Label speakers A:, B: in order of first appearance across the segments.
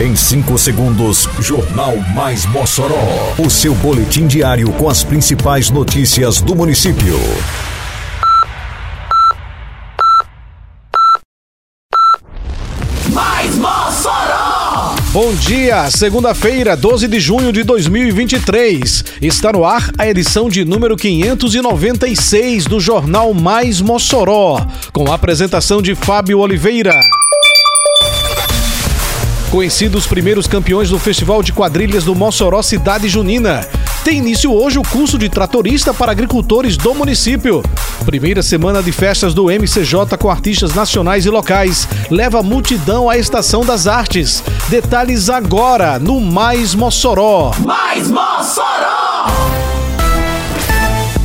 A: Em 5 segundos, Jornal Mais Mossoró. O seu boletim diário com as principais notícias do município.
B: Mais Mossoró!
C: Bom dia, segunda-feira, 12 de junho de 2023. Está no ar a edição de número 596 do Jornal Mais Mossoró, com a apresentação de Fábio Oliveira. Conhecidos os primeiros campeões do Festival de Quadrilhas do Mossoró Cidade Junina. Tem início hoje o curso de tratorista para agricultores do município. Primeira semana de festas do MCJ com artistas nacionais e locais. Leva multidão à Estação das Artes. Detalhes agora no Mais Mossoró.
B: Mais Mossoró!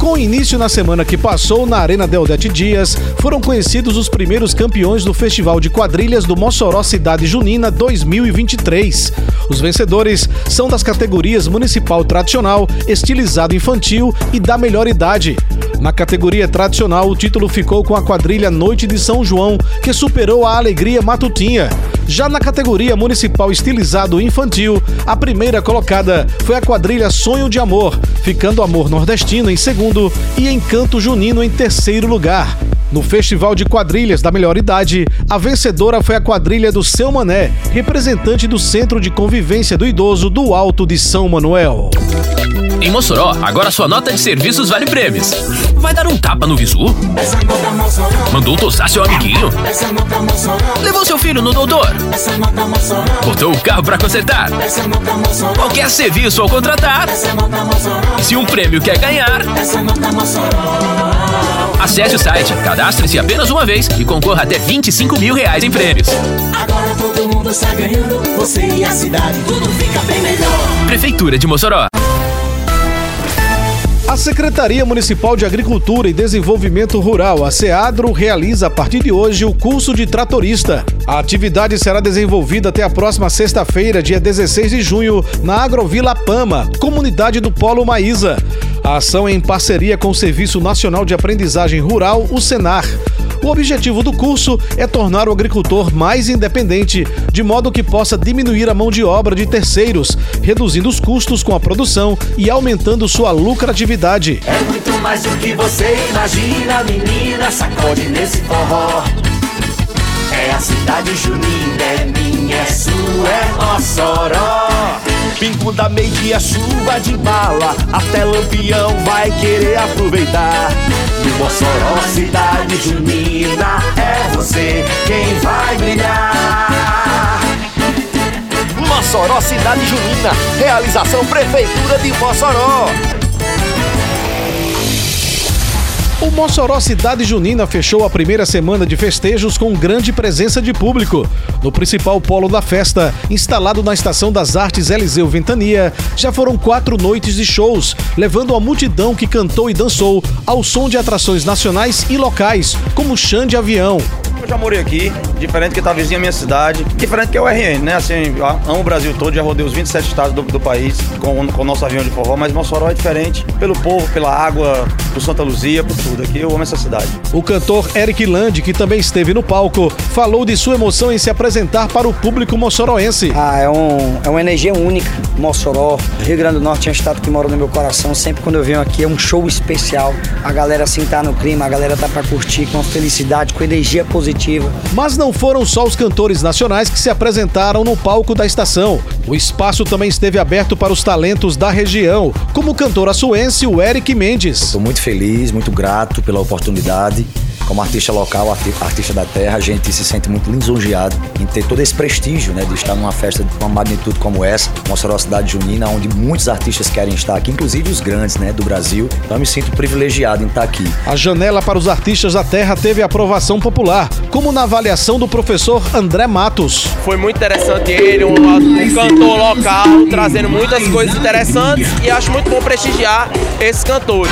C: Com início na semana que passou na Arena Deodete Dias, foram conhecidos os primeiros campeões do Festival de Quadrilhas do Mossoró Cidade Junina 2023. Os vencedores são das categorias Municipal Tradicional, Estilizado Infantil e da Melhor Idade. Na categoria tradicional, o título ficou com a quadrilha Noite de São João, que superou a Alegria Matutinha. Já na categoria Municipal Estilizado Infantil, a primeira colocada foi a quadrilha Sonho de Amor, ficando Amor Nordestino em segundo e Encanto Junino em terceiro lugar. No Festival de Quadrilhas da Melhor Idade, a vencedora foi a quadrilha do Seu Mané, representante do Centro de Convivência do Idoso do Alto de São Manuel.
D: Em Mossoró, agora sua nota de serviços vale prêmios. Vai dar um tapa no visu? Mandou tosar seu amiguinho? Levou seu filho no doutor? Botou o carro para consertar? Qualquer serviço ao contratar? E se um prêmio quer ganhar? Acesse o site, cadastre-se apenas uma vez e concorra até 25 mil reais em prêmios.
B: Agora todo mundo está ganhando, você e a cidade, tudo fica bem melhor.
D: Prefeitura de Mossoró.
C: A Secretaria Municipal de Agricultura e Desenvolvimento Rural, a SEADRO, realiza a partir de hoje o curso de tratorista. A atividade será desenvolvida até a próxima sexta-feira, dia 16 de junho, na Agrovila Pama, comunidade do Polo Maísa. A ação é em parceria com o Serviço Nacional de Aprendizagem Rural, o SENAR. O objetivo do curso é tornar o agricultor mais independente, de modo que possa diminuir a mão de obra de terceiros, reduzindo os custos com a produção e aumentando sua lucratividade.
B: É muito mais do que você imagina, menina, sacode nesse forró. É a cidade junina, é minha, é sua, é Mossoró.
E: Pingo da meia chuva de bala, até lampião vai querer aproveitar.
B: Mossoró, cidade junina, é você quem vai brilhar.
E: Mossoró Cidade Junina, realização Prefeitura de Mossoró.
C: O Mossoró Cidade Junina fechou a primeira semana de festejos com grande presença de público. No principal polo da festa, instalado na Estação das Artes Eliseu Ventania, já foram quatro noites de shows, levando a multidão que cantou e dançou ao som de atrações nacionais e locais, como Xande de Avião,
F: Eu já morei aqui, diferente que tá vizinha minha cidade, diferente que é o RN, né? Assim, amo o Brasil todo, já rodei os 27 estados do, do país com, com o nosso avião de forró, mas Mossoró é diferente pelo povo, pela água, por Santa Luzia, por tudo aqui. Eu amo essa cidade.
C: O cantor Eric Land, que também esteve no palco, falou de sua emoção em se apresentar para o público moçoroense.
G: Ah, é, um, é uma energia única. Mossoró, Rio Grande do Norte é um estado que mora no meu coração. Sempre quando eu venho aqui é um show especial. A galera assim tá no clima, a galera tá pra curtir com felicidade, com energia positiva.
C: Mas não foram só os cantores nacionais que se apresentaram no palco da estação. O espaço também esteve aberto para os talentos da região, como o cantor açuense, o Eric Mendes.
H: Estou muito feliz, muito grato pela oportunidade. Como artista local, arti- artista da terra, a gente se sente muito lisonjeado em ter todo esse prestígio, né, de estar numa festa de uma magnitude como essa, Mossoró Cidade Junina, onde muitos artistas querem estar aqui, inclusive os grandes, né, do Brasil. Então eu me sinto privilegiado em estar aqui.
C: A janela para os artistas da terra teve aprovação popular, como na avaliação do professor André Matos.
I: Foi muito interessante ele, um, um cantor local, trazendo muitas coisas interessantes e acho muito bom prestigiar esses cantores.